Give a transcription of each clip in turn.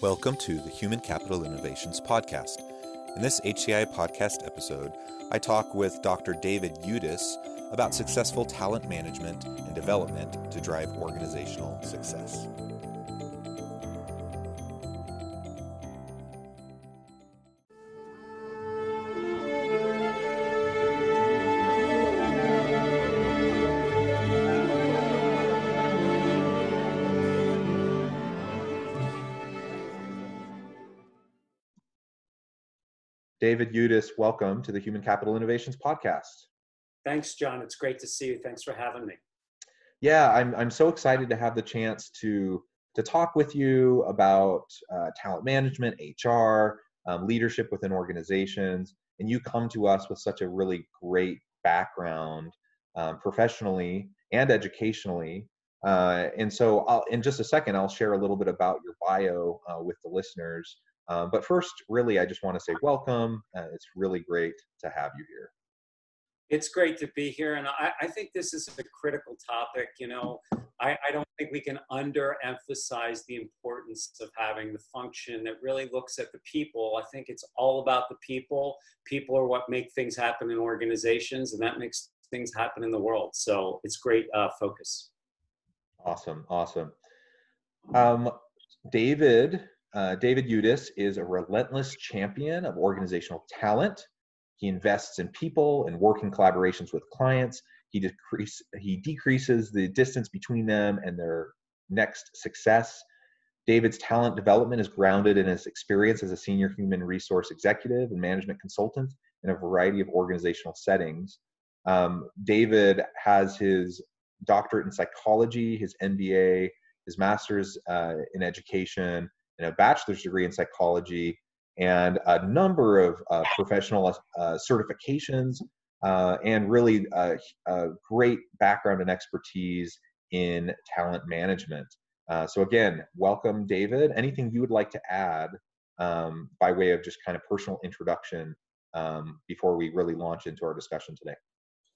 Welcome to the Human Capital Innovations Podcast. In this HCI podcast episode, I talk with Dr. David Yudis about successful talent management and development to drive organizational success. David Yudis, welcome to the Human Capital Innovations Podcast. Thanks, John. It's great to see you. Thanks for having me. Yeah, I'm I'm so excited to have the chance to to talk with you about uh, talent management, HR, um, leadership within organizations, and you come to us with such a really great background um, professionally and educationally. Uh, and so, I'll, in just a second, I'll share a little bit about your bio uh, with the listeners. Uh, but first, really, I just want to say welcome. Uh, it's really great to have you here. It's great to be here, and I, I think this is a critical topic. You know, I, I, don't think we can underemphasize the importance of having the function that really looks at the people. I think it's all about the people. People are what make things happen in organizations, and that makes things happen in the world. So it's great uh, focus. Awesome, awesome. Um, David uh, David Yudis is a relentless champion of organizational talent. He invests in people and working collaborations with clients. He, decrease, he decreases the distance between them and their next success. David's talent development is grounded in his experience as a senior human resource executive and management consultant in a variety of organizational settings. Um, David has his doctorate in psychology, his MBA, his master's uh, in education, a bachelor's degree in psychology and a number of uh, professional uh, certifications uh, and really a, a, great background and expertise in talent management. Uh, so again, welcome, David. Anything you would like to add um, by way of just kind of personal introduction um, before we really launch into our discussion today?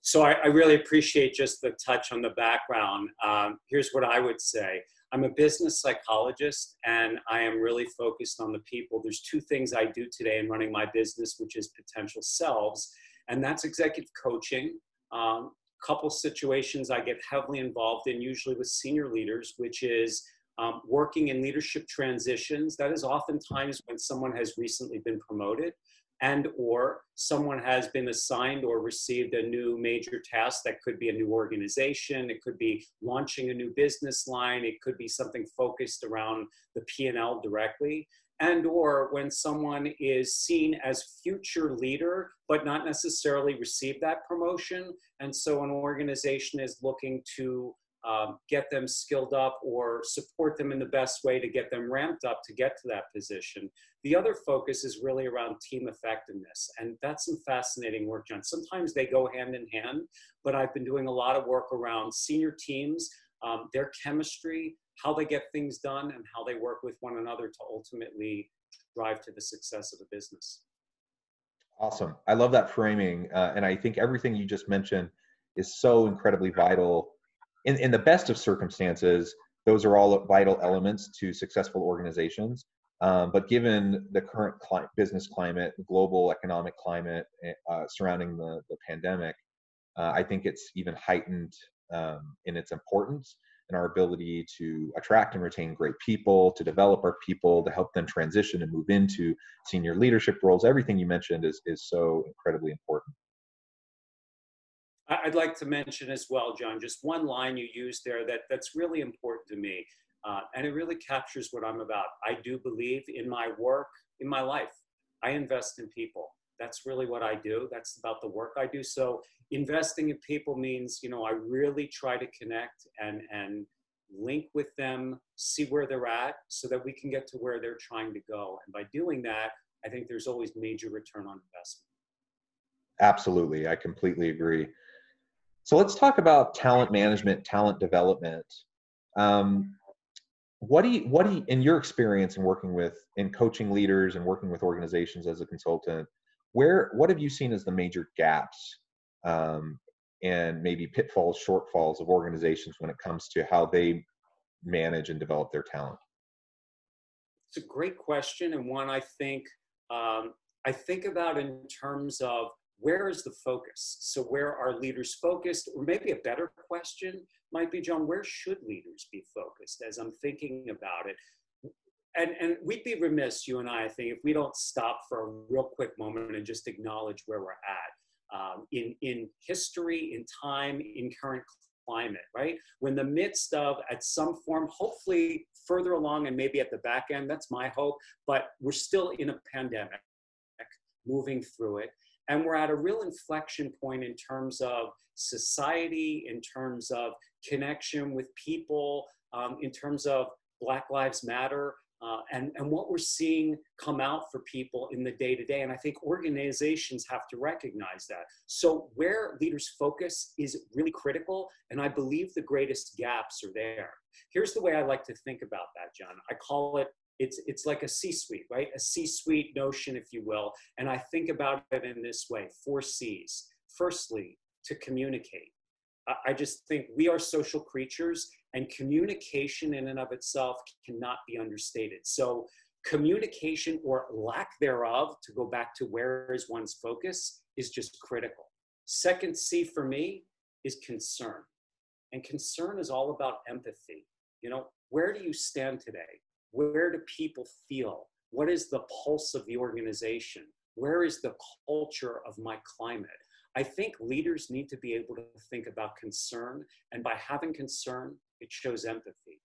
So I, I really appreciate just the touch on the background. Um, here's what I would say. I'm a business psychologist and I am really focused on the people. There's two things I do today in running my business, which is potential selves, and that's executive coaching. Um, couple situations I get heavily involved in, usually with senior leaders, which is um, working in leadership transitions. That is oftentimes when someone has recently been promoted and or someone has been assigned or received a new major task that could be a new organization it could be launching a new business line it could be something focused around the p&l directly. And or when someone is seen as future leader but not necessarily receive that promotion and so an organization is looking to um, get them skilled up or support them in the best way to get them ramped up to get to that position. The other focus is really around team effectiveness. And that's some fascinating work, John. Sometimes they go hand in hand, but I've been doing a lot of work around senior teams, um, their chemistry, how they get things done, and how they work with one another to ultimately drive to the success of a business. Awesome. I love that framing. Uh, and I think everything you just mentioned is so incredibly vital in, in the best of circumstances, those are all vital elements to successful organizations. Um, but given the current cli- business climate, global economic climate eh, uh, surrounding the, the pandemic, uh, I think it's even heightened um, in its importance and our ability to attract and retain great people, to develop our people, to help them transition and move into senior leadership roles. Everything you mentioned is, is so incredibly important. I'd like to mention as well, John, just one line you used there that, that's really important to me. Uh, and it really captures what I'm about. I do believe in my work, in my life. I invest in people. That's really what I do. That's about the work I do. So investing in people means, you know, I really try to connect and, and link with them, see where they're at so that we can get to where they're trying to go. And by doing that, I think there's always major return on investment. Absolutely. I completely agree. So let's talk about talent management, talent development. Um, what do you, what do you, in your experience in working with, in coaching leaders and working with organizations as a consultant, where, what have you seen as the major gaps um, and maybe pitfalls, shortfalls of organizations when it comes to how they manage and develop their talent? It's a great question and one I think um, I think about in terms of where is the focus? So where are leaders focused? Or maybe a better question might be, John, where should leaders be focused as I'm thinking about it? And, and we'd be remiss, you and I, I think, if we don't stop for a real quick moment and just acknowledge where we're at um, in, in history, in time, in current climate, right? When the midst of, at some form, hopefully further along and maybe at the back end, that's my hope, but we're still in a pandemic, moving through it. And we're at a real inflection point in terms of society, in terms of connection with people, um, in terms of Black Lives Matter, uh, and, and what we're seeing come out for people in the day to day. And I think organizations have to recognize that. So, where leaders focus is really critical. And I believe the greatest gaps are there. Here's the way I like to think about that, John. I call it it's it's like a c-suite right a c-suite notion if you will and i think about it in this way four c's firstly to communicate i just think we are social creatures and communication in and of itself cannot be understated. So, communication or lack thereof, to go back to where is one's focus, is just critical. Second C for me is concern. And concern is all about empathy. You know, where do you stand today? Where do people feel? What is the pulse of the organization? Where is the culture of my climate? I think leaders need to be able to think about concern. And by having concern, it shows empathy.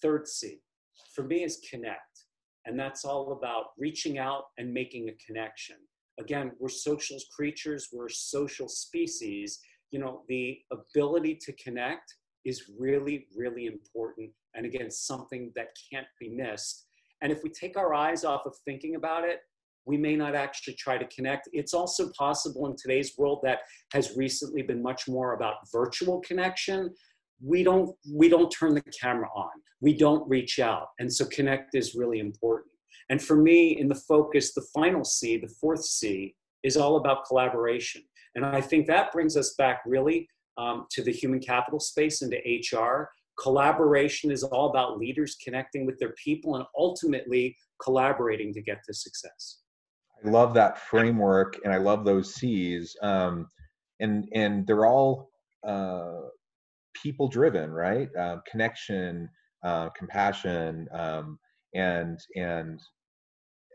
Third C, for me, is connect. And that's all about reaching out and making a connection. Again, we're social creatures, we're a social species. You know, the ability to connect is really, really important. And again, something that can't be missed. And if we take our eyes off of thinking about it, we may not actually try to connect. It's also possible in today's world that has recently been much more about virtual connection. We don't we don't turn the camera on. We don't reach out. And so connect is really important. And for me in the focus the final c the fourth c is all about collaboration. And i think that brings us back really um, to the human capital space and to hr collaboration is all about leaders connecting with their people and ultimately collaborating to get to success i love that framework and i love those c's um, and and they're all uh, people driven, right? Uh, connection, uh, compassion, um, and and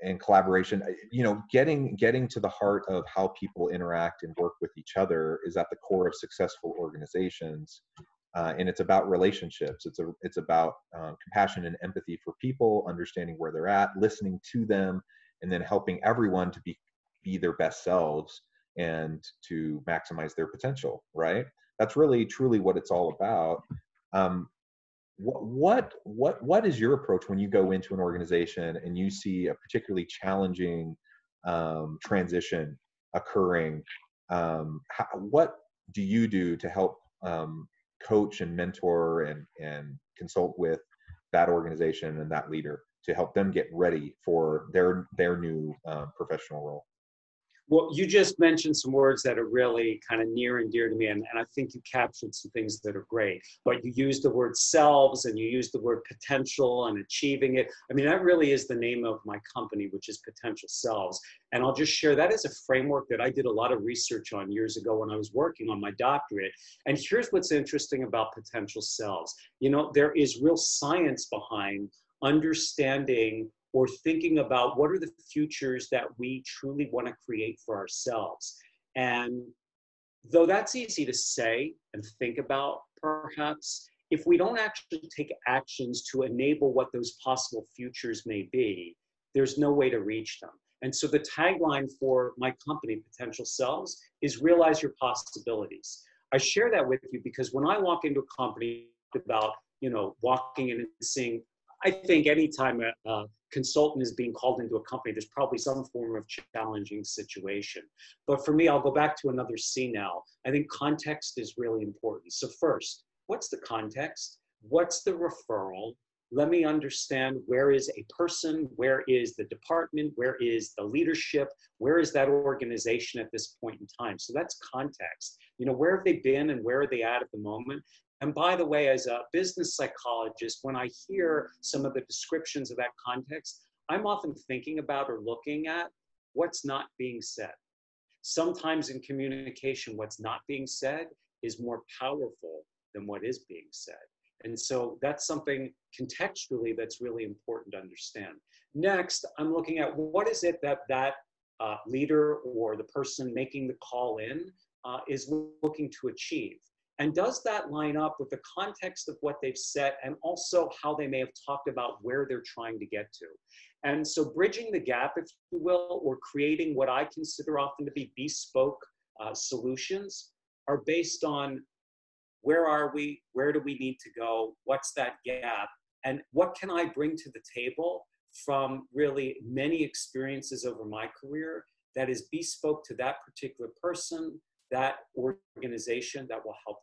and collaboration. You know, getting getting to the heart of how people interact and work with each other is at the core of successful organizations. Uh, and it's about relationships. It's a it's about uh, compassion and empathy for people, understanding where they're at, listening to them, and then helping everyone to be be their best selves and to maximize their potential. Right that's really truly what it's all about. Um, what, what what what is your approach when you go into an organization and you see a particularly challenging um, transition occurring? Um, how, what do you do to help um, coach and mentor and and consult with that organization and that leader to help them get ready for their their new uh, professional role? Well, you just mentioned some words that are really kind of near and dear to me, and, and I think you captured some things that are great. But you used the word selves and you used the word potential and achieving it. I mean, that really is the name of my company, which is Potential Selves. And I'll just share that as a framework that I did a lot of research on years ago when I was working on my doctorate. And here's what's interesting about potential selves. You know, there is real science behind understanding or thinking about what are the futures that we truly want to create for ourselves. And though that's easy to say and think about, perhaps, if we don't actually take actions to enable what those possible futures may be, there's no way to reach them. And so the tagline for my company, Potential Selves, is realize your possibilities. I share that with you because when I walk into a company about you know, walking in and seeing. I think anytime a, a consultant is being called into a company, there's probably some form of challenging situation. But for me, I'll go back to another C now. I think context is really important. So first, what's the context? What's the referral? let me understand where is a person, where is the department, where is the leadership, where is that organization at this point in time. So that's context. You know, where have they been and where are they at at the moment? And by the way, as a business psychologist, when I hear some of the descriptions of that context, I'm often thinking about or looking at what's not being said. Sometimes in communication, what's not being said is more powerful than what is being said. And so that's something contextually that's really important to understand. Next, I'm looking at what is it that that uh, leader or the person making the call in uh, is looking to achieve. And does that line up with the context of what they've set and also how they may have talked about where they're trying to get to? And so, bridging the gap, if you will, or creating what I consider often to be bespoke uh, solutions are based on where are we? Where do we need to go? What's that gap? And what can I bring to the table from really many experiences over my career that is bespoke to that particular person, that organization that will help.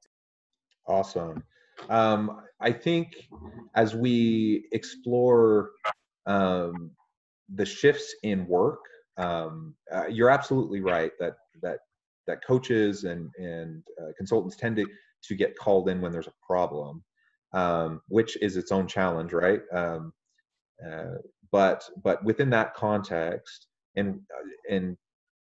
Awesome. Um, I think as we explore um, the shifts in work, um, uh, you're absolutely right that that that coaches and and uh, consultants tend to to get called in when there's a problem, um, which is its own challenge, right? Um, uh, but but within that context, and uh, and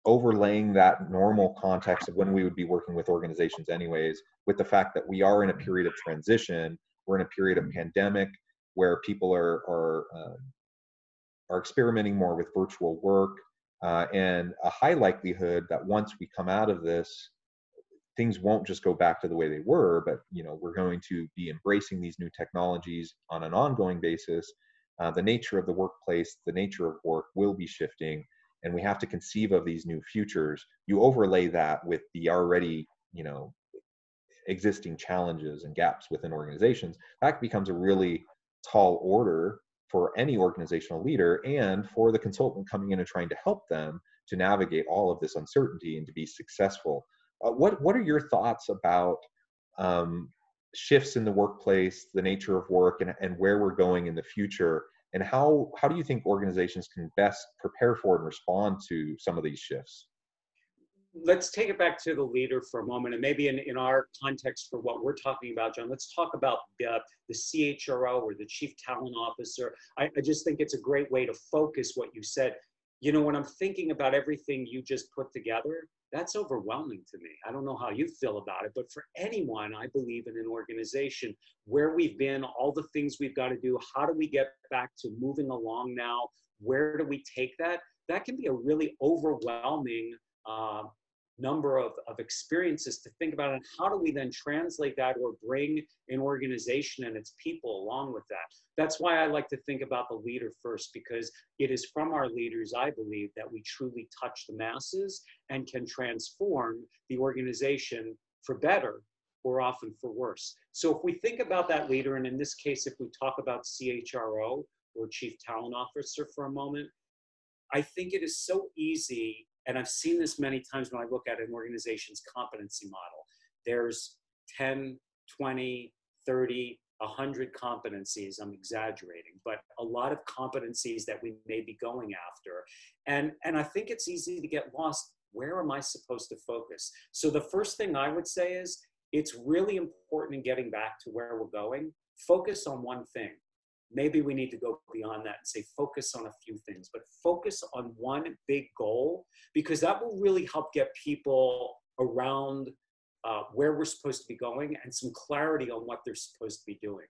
overlaying that normal context of when we would be working with organizations anyways with the fact that we are in a period of transition we're in a period of pandemic where people are are uh, are experimenting more with virtual work uh, and a high likelihood that once we come out of this things won't just go back to the way they were but you know we're going to be embracing these new technologies on an ongoing basis. Uh, the nature of the workplace the nature of work will be shifting and we have to conceive of these new futures you overlay that with the already you know existing challenges and gaps within organizations that becomes a really tall order for any organizational leader and for the consultant coming in and trying to help them to navigate all of this uncertainty and to be successful uh, what what are your thoughts about um, shifts in the workplace, the nature of work, and, and where we're going in the future? And how how do you think organizations can best prepare for and respond to some of these shifts? Let's take it back to the leader for a moment, and maybe in, in our context for what we're talking about, John, let's talk about the, uh, the CHRO or the Chief Talent Officer. I, I just think it's a great way to focus what you said. You know, when I'm thinking about everything you just put together, that's overwhelming to me. I don't know how you feel about it, but for anyone, I believe in an organization where we've been, all the things we've got to do, how do we get back to moving along now? Where do we take that? That can be a really overwhelming uh, number of, of experiences to think about and how do we then translate that or bring an organization and its people along with that? That's why i like to think about the leader first because it is from our leaders i believe that we truly touch the masses and can transform the organization for better or often for worse. So if we think about that leader and in this case if we talk about chro or chief talent officer for a moment i think it is so easy and I've seen this many times when I look at an organization's competency model. There's 10, 20, 30, 100 competencies, I'm exaggerating, but a lot of competencies that we may be going after. And, and I think it's easy to get lost. Where am I supposed to focus? So the first thing I would say is it's really important in getting back to where we're going. Focus on one thing maybe we need to go beyond that and say focus on a few things but focus on one big goal because that will really help get people around uh, where we're supposed to be going and some clarity on what they're supposed to be doing.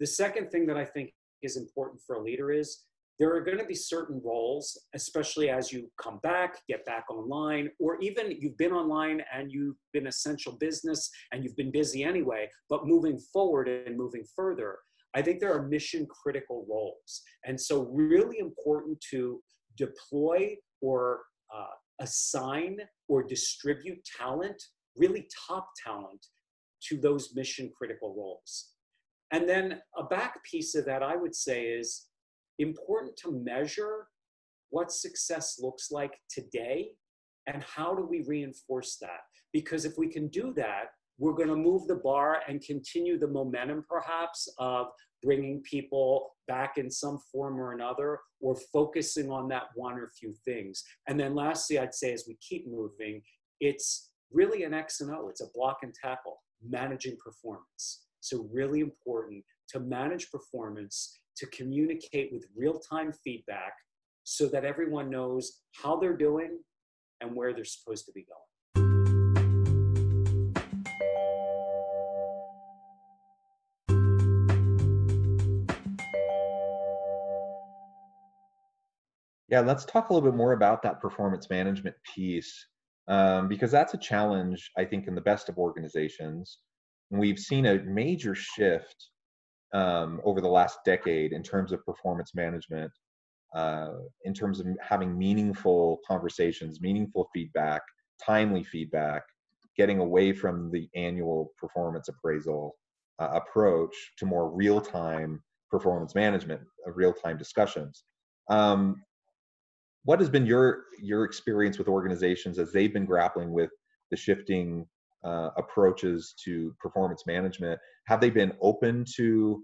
The second thing that i think is important for a leader is there are going to be certain roles, especially as you come back, get back online, or even you've been online and you've been essential business and you've been busy anyway, but moving forward and moving further, I think there are mission critical roles. And so, really important to deploy or uh, assign or distribute talent, really top talent, to those mission critical roles. And then a back piece of that, I would say, is important to measure what success looks like today and how do we reinforce that? Because if we can do that, we're going to move the bar and continue the momentum perhaps of bringing people back in some form or another or focusing on that one or few things. And then lastly i'd say as we keep moving it's really an x and o. It's a block and tackle managing performance. So really important to manage performance to communicate with real-time feedback so that everyone knows how they're doing and where they're supposed to be going Yeah, let's talk a little bit more about that performance management piece um, because that's a challenge, I think, in the best of organizations. We've seen a major shift um, over the last decade in terms of performance management, uh, in terms of having meaningful conversations, meaningful feedback, timely feedback, getting away from the annual performance appraisal uh, approach to more real time performance management, uh, real time discussions. Um, what has been your your experience with organizations as they've been grappling with the shifting uh, approaches to performance management? Have they been open to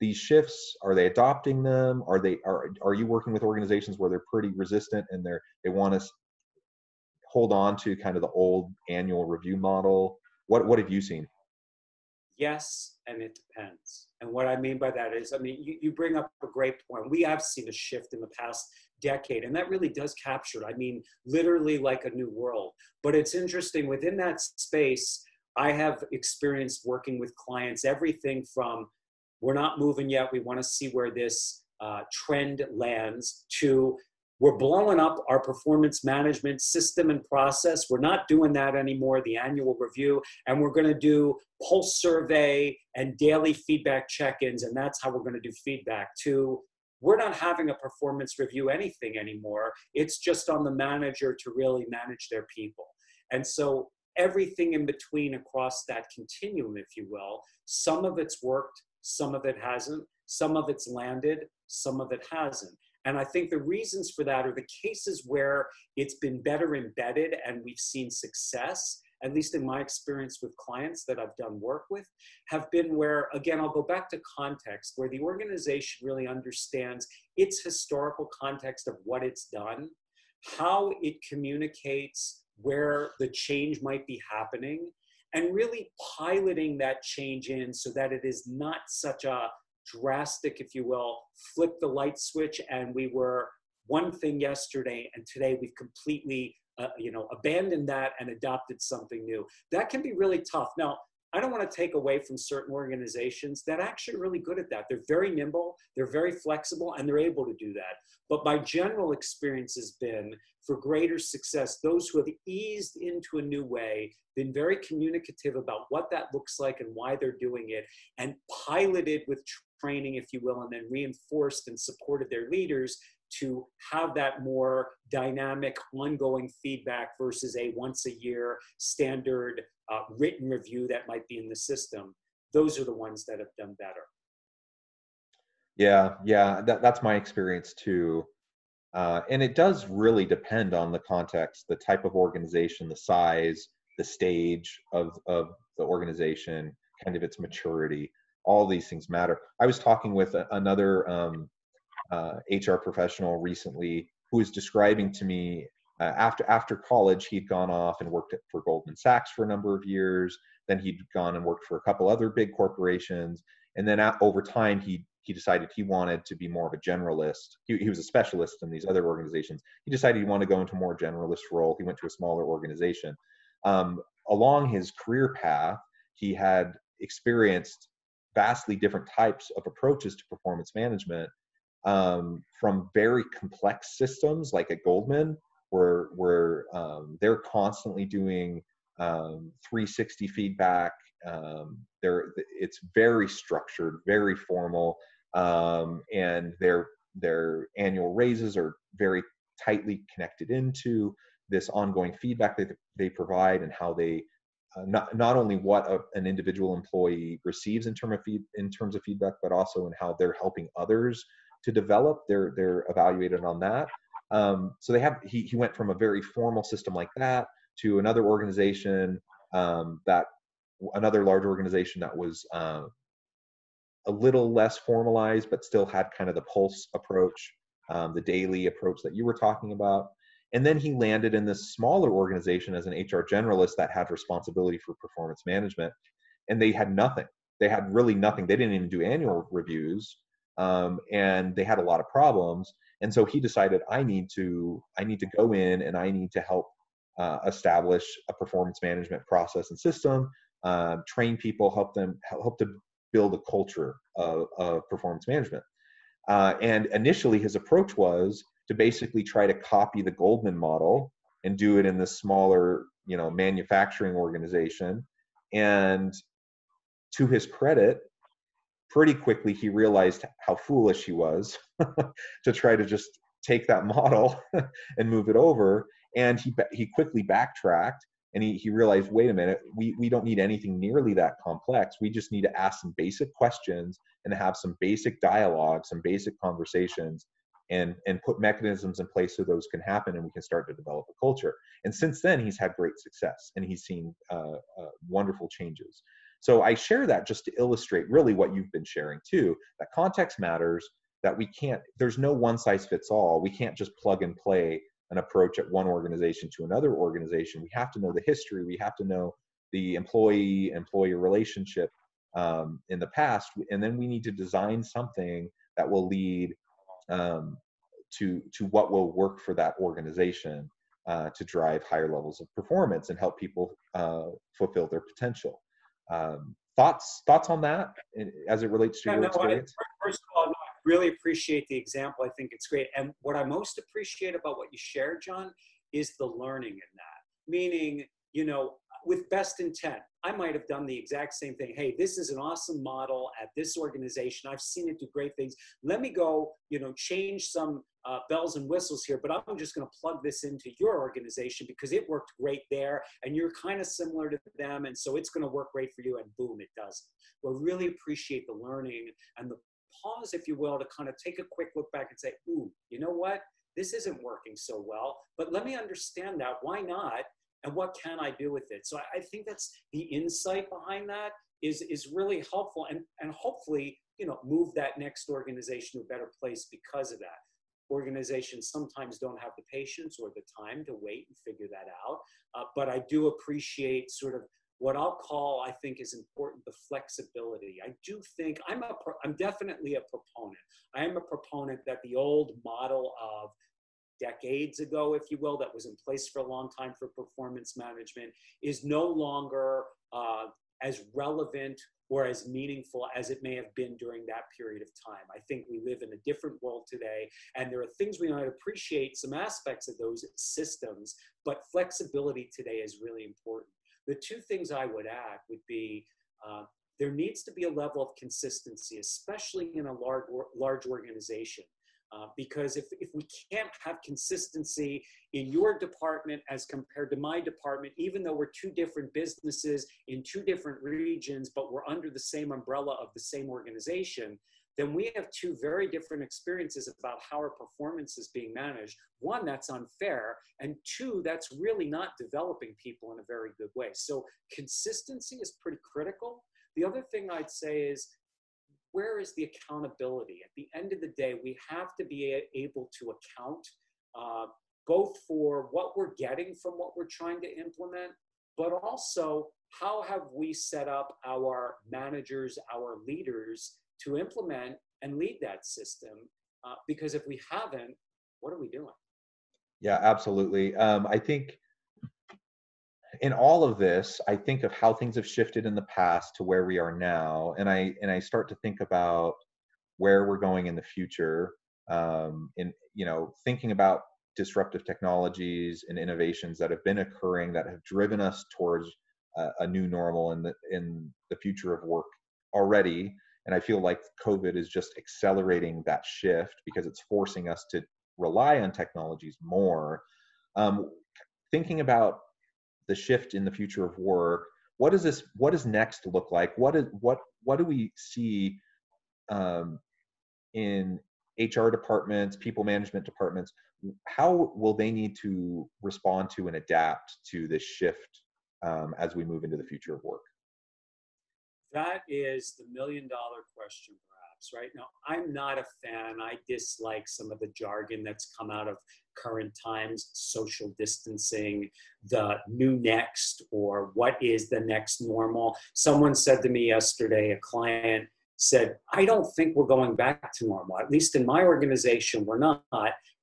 these shifts? Are they adopting them? Are they are are you working with organizations where they're pretty resistant and they're they want to hold on to kind of the old annual review model? What what have you seen? Yes and it depends. And what i mean by that is i mean you, you bring up a great point. We have seen a shift in the past decade. And that really does capture, I mean, literally like a new world. But it's interesting within that space, I have experienced working with clients everything from we're not moving yet, we want to see where this uh, trend lands, to we're blowing up our performance management system and process. We're not doing that anymore, the annual review, and we're going to do pulse survey and daily feedback check ins, and that's how we're going to do feedback. To we're not having a performance review anything anymore. It's just on the manager to really manage their people. And so everything in between across that continuum, if you will, some of it's worked, some of it hasn't, some of it's landed, some of it hasn't. And I think the reasons for that are the cases where it's been better embedded and we've seen success at least in my experience with clients that I've done work with, have been where, again, I'll go back to context, where the organization really understands its historical context of what it's done, how it communicates where the change might be happening, and really piloting that change in so that it is not such a drastic, if you will, flip the light switch and we were one thing yesterday and today we've completely uh, you know, abandoned that and adopted something new. That can be really tough. Now, I don't want to take away from certain organizations that are actually really good at that. They're very nimble, they're very flexible, and they're able to do that. But my general experience has been for greater success, those who have eased into a new way, been very communicative about what that looks like and why they're doing it, and piloted with training, if you will, and then reinforced and supported their leaders to have that more dynamic, ongoing feedback versus a once a year standard uh, written review that might be in the system. Those are the ones that have done better. Yeah, yeah, that, that's my experience too. Uh, and it does really depend on the context, the type of organization, the size, the stage of, of the organization, kind of its maturity. All these things matter. I was talking with another um, uh, HR professional recently who was describing to me uh, after after college he'd gone off and worked for Goldman Sachs for a number of years. Then he'd gone and worked for a couple other big corporations, and then at, over time he he decided he wanted to be more of a generalist. He, he was a specialist in these other organizations. He decided he wanted to go into a more generalist role. He went to a smaller organization. Um, along his career path, he had experienced vastly different types of approaches to performance management um, from very complex systems like at Goldman, where where um, they're constantly doing um, 360 feedback. Um, they're it's very structured, very formal, um, and their their annual raises are very tightly connected into this ongoing feedback that they provide and how they uh, not not only what a, an individual employee receives in terms of feed, in terms of feedback, but also in how they're helping others to develop. They're they're evaluated on that. Um, so they have he he went from a very formal system like that to another organization um, that another large organization that was uh, a little less formalized, but still had kind of the pulse approach, um, the daily approach that you were talking about. And then he landed in this smaller organization as an HR generalist that had responsibility for performance management. And they had nothing. They had really nothing. They didn't even do annual reviews. Um, and they had a lot of problems. And so he decided, I need to, I need to go in and I need to help uh, establish a performance management process and system, uh, train people, help them, help to build a culture of, of performance management. Uh, and initially, his approach was to basically try to copy the Goldman model and do it in this smaller, you know, manufacturing organization. And to his credit, pretty quickly he realized how foolish he was to try to just take that model and move it over. And he he quickly backtracked and he, he realized wait a minute we, we don't need anything nearly that complex. We just need to ask some basic questions and have some basic dialogue some basic conversations and and put mechanisms in place so those can happen and we can start to develop a culture. And since then he's had great success and he's seen uh, uh, wonderful changes so i share that just to illustrate really what you've been sharing too that context matters that we can't there's no one size fits all. We can't just plug and play an approach at one organization to another organization. We have to know the history. We have to know the employee employer relationship um, in the past. And then we need to design something that will lead um, to to what will work for that organization uh, to drive higher levels of performance and help people uh, fulfill their potential um, thoughts thoughts on that as it relates to yeah, your no, experience I, first of all no, really appreciate the example. I think it's great. And what I most appreciate about what you shared, John, is the learning in that. Meaning, you know, with best intent, I might have done the exact same thing. Hey, this is an awesome model at this organization. I've seen it do great things. Let me go, you know, change some uh, bells and whistles here, but I'm just going to plug this into your organization because it worked great there and you're kind of similar to them. And so it's going to work great for you. And boom, it doesn't. Well, really appreciate the learning and the pause, if you will, to kind of take a quick look back and say, ooh, you know what? This isn't working so well, but let me understand that. Why not? And what can I do with it? So I, I think that's the insight behind that is, is really helpful and, and hopefully, you know, move that next organization to a better place because of that organizations sometimes don't have the patience or the time to wait and figure that out. Uh, but I do appreciate sort of what I'll call, I think, is important the flexibility. I do think I'm a, I'm definitely a proponent. I am a proponent that the old model of decades ago, if you will, that was in place for a long time for performance management is no longer uh, as relevant or as meaningful as it may have been during that period of time. I think we live in a different world today, and there are things we might appreciate some aspects of those systems, but flexibility today is really important. The two things I would add would be uh, there needs to be a level of consistency, especially in a large, large organization. Uh, because if, if we can't have consistency in your department as compared to my department, even though we're two different businesses in two different regions, but we're under the same umbrella of the same organization, then we have two very different experiences about how our performance is being managed. One, that's unfair, and two, that's really not developing people in a very good way. So, consistency is pretty critical. The other thing I'd say is, where is the accountability? At the end of the day, we have to be able to account uh, both for what we're getting from what we're trying to implement, but also how have we set up our managers, our leaders to implement and lead that system. Uh, because if we haven't, what are we doing? Yeah, absolutely. Um, I think in all of this, I think of how things have shifted in the past to where we are now, and I and I start to think about where we're going in the future. Um, in you know, thinking about disruptive technologies and innovations that have been occurring that have driven us towards a, a new normal in the in the future of work already and I feel like COVID is just accelerating that shift because it's forcing us to rely on technologies more. Um, thinking about the shift in the future of work, what does this what does next look like? What is what what do we see um, in hr departments people management departments? How will they need to respond to and adapt to this shift um, as we move into the future of work? That is the million dollar question right? Now i'm not a fan. I dislike some of the jargon that's come out of current times social distancing the new next or what is the next normal. Someone said to me yesterday a client said i don't think we're going back to normal at least in my organization we're not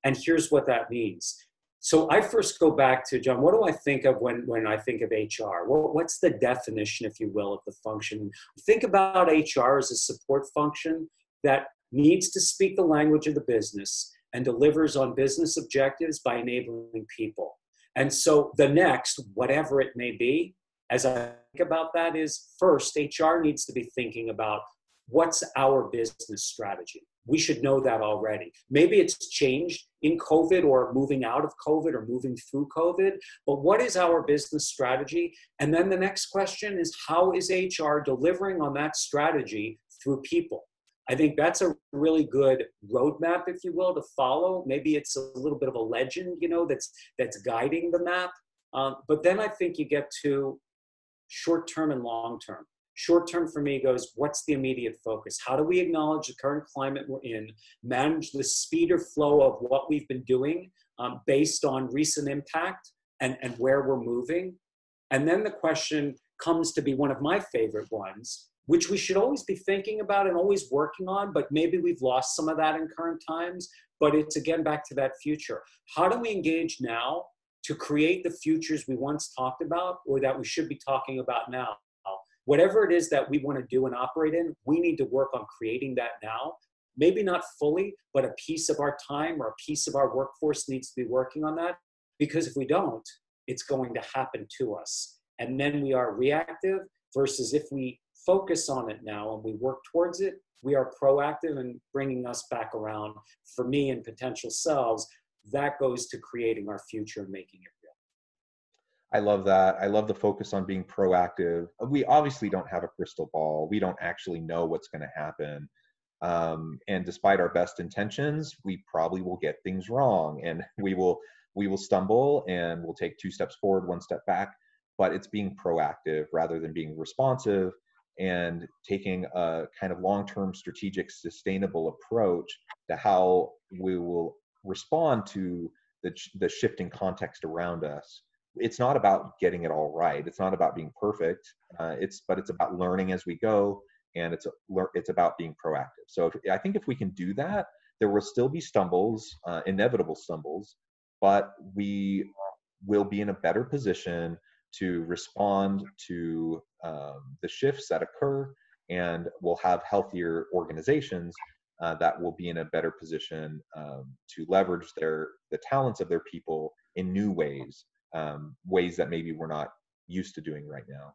and here's what that means so I first go back to John. What do I think of when when I think of HR? Well, what's the definition, if you will, of the function? Think about HR as a support function that needs to speak the language of the business and delivers on business objectives by enabling people. And so the next, whatever it may be, as I think about that, is first HR needs to be thinking about what's our business strategy we should know that already. Maybe it's changed in COVID or moving out of COVID or moving through COVID, but what is our business strategy? And then the next question is how is HR delivering on that strategy through people? I think that's a really good roadmap, if you will, to follow. Maybe it's a little bit of a legend, you know, that's that's guiding the map. Um, but then I think you get to short term and long term. Short term for me goes, what's the immediate focus? How do we acknowledge the current climate we're in, manage the speed or flow of what we've been doing um, based on recent impact and, and where we're moving? And then the question comes to be one of my favorite ones, which we should always be thinking about and always working on, but maybe we've lost some of that in current times. But it's again back to that future. How do we engage now to create the futures we once talked about or that we should be talking about now? Whatever it is that we want to do and operate in, we need to work on creating that now. Maybe not fully, but a piece of our time or a piece of our workforce needs to be working on that. Because if we don't, it's going to happen to us. And then we are reactive versus if we focus on it now and we work towards it, we are proactive and bringing us back around. For me and potential selves, that goes to creating our future and making it I love that. I love the focus on being proactive. We obviously don't have a crystal ball. We don't actually know what's going to happen. Um, and despite our best intentions, we probably will get things wrong, and we will we will stumble and we'll take two steps forward, one step back. But it's being proactive rather than being responsive and taking a kind of long-term strategic sustainable approach to how we will respond to the, the shifting context around us it's not about getting it all right. It's not about being perfect. Uh, it's but it's about learning as we go, and it's a, it's about being proactive. So if, I think if we can do that, there will still be stumbles, uh, inevitable stumbles, but we will be in a better position to respond to um, the shifts that occur, and we'll have healthier organizations uh, that will be in a better position um, to leverage their the talents of their people in new ways um, ways that maybe we're not used to doing right now.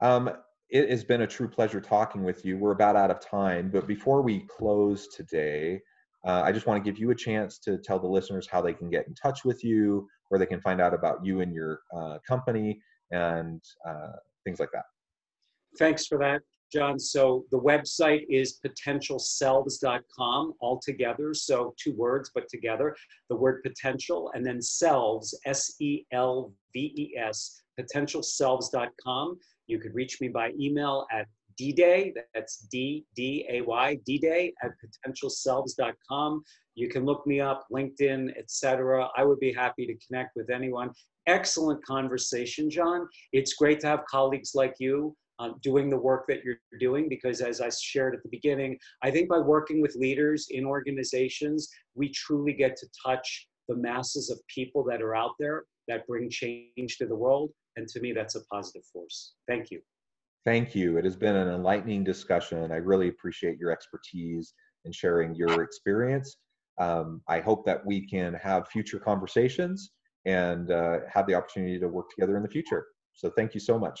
Um, it has been a true pleasure talking with you. We're about out of time, but before we close today, uh, I just want to give you a chance to tell the listeners how they can get in touch with you, where they can find out about you and your uh, company, and uh, things like that. Thanks for that. John. So the website is potentialselves.com all together. So two words, but together. The word potential and then selves, S E L V E S, potentialselves.com. You could reach me by email at dday, that's D D A Y, dday at potentialselves.com. You can look me up, LinkedIn, etc. I would be happy to connect with anyone. Excellent conversation, John. It's great to have colleagues like you um, doing the work that you're doing because as i shared at the beginning i think by working with leaders in organizations we truly get to touch the masses of people that are out there that bring change to the world. And to me that's a positive force. Thank you. Thank you. It has been an enlightening discussion i really appreciate your expertise and sharing your experience. Um, i hope that we can have future conversations and uh, have the opportunity to work together in the future. So thank you so much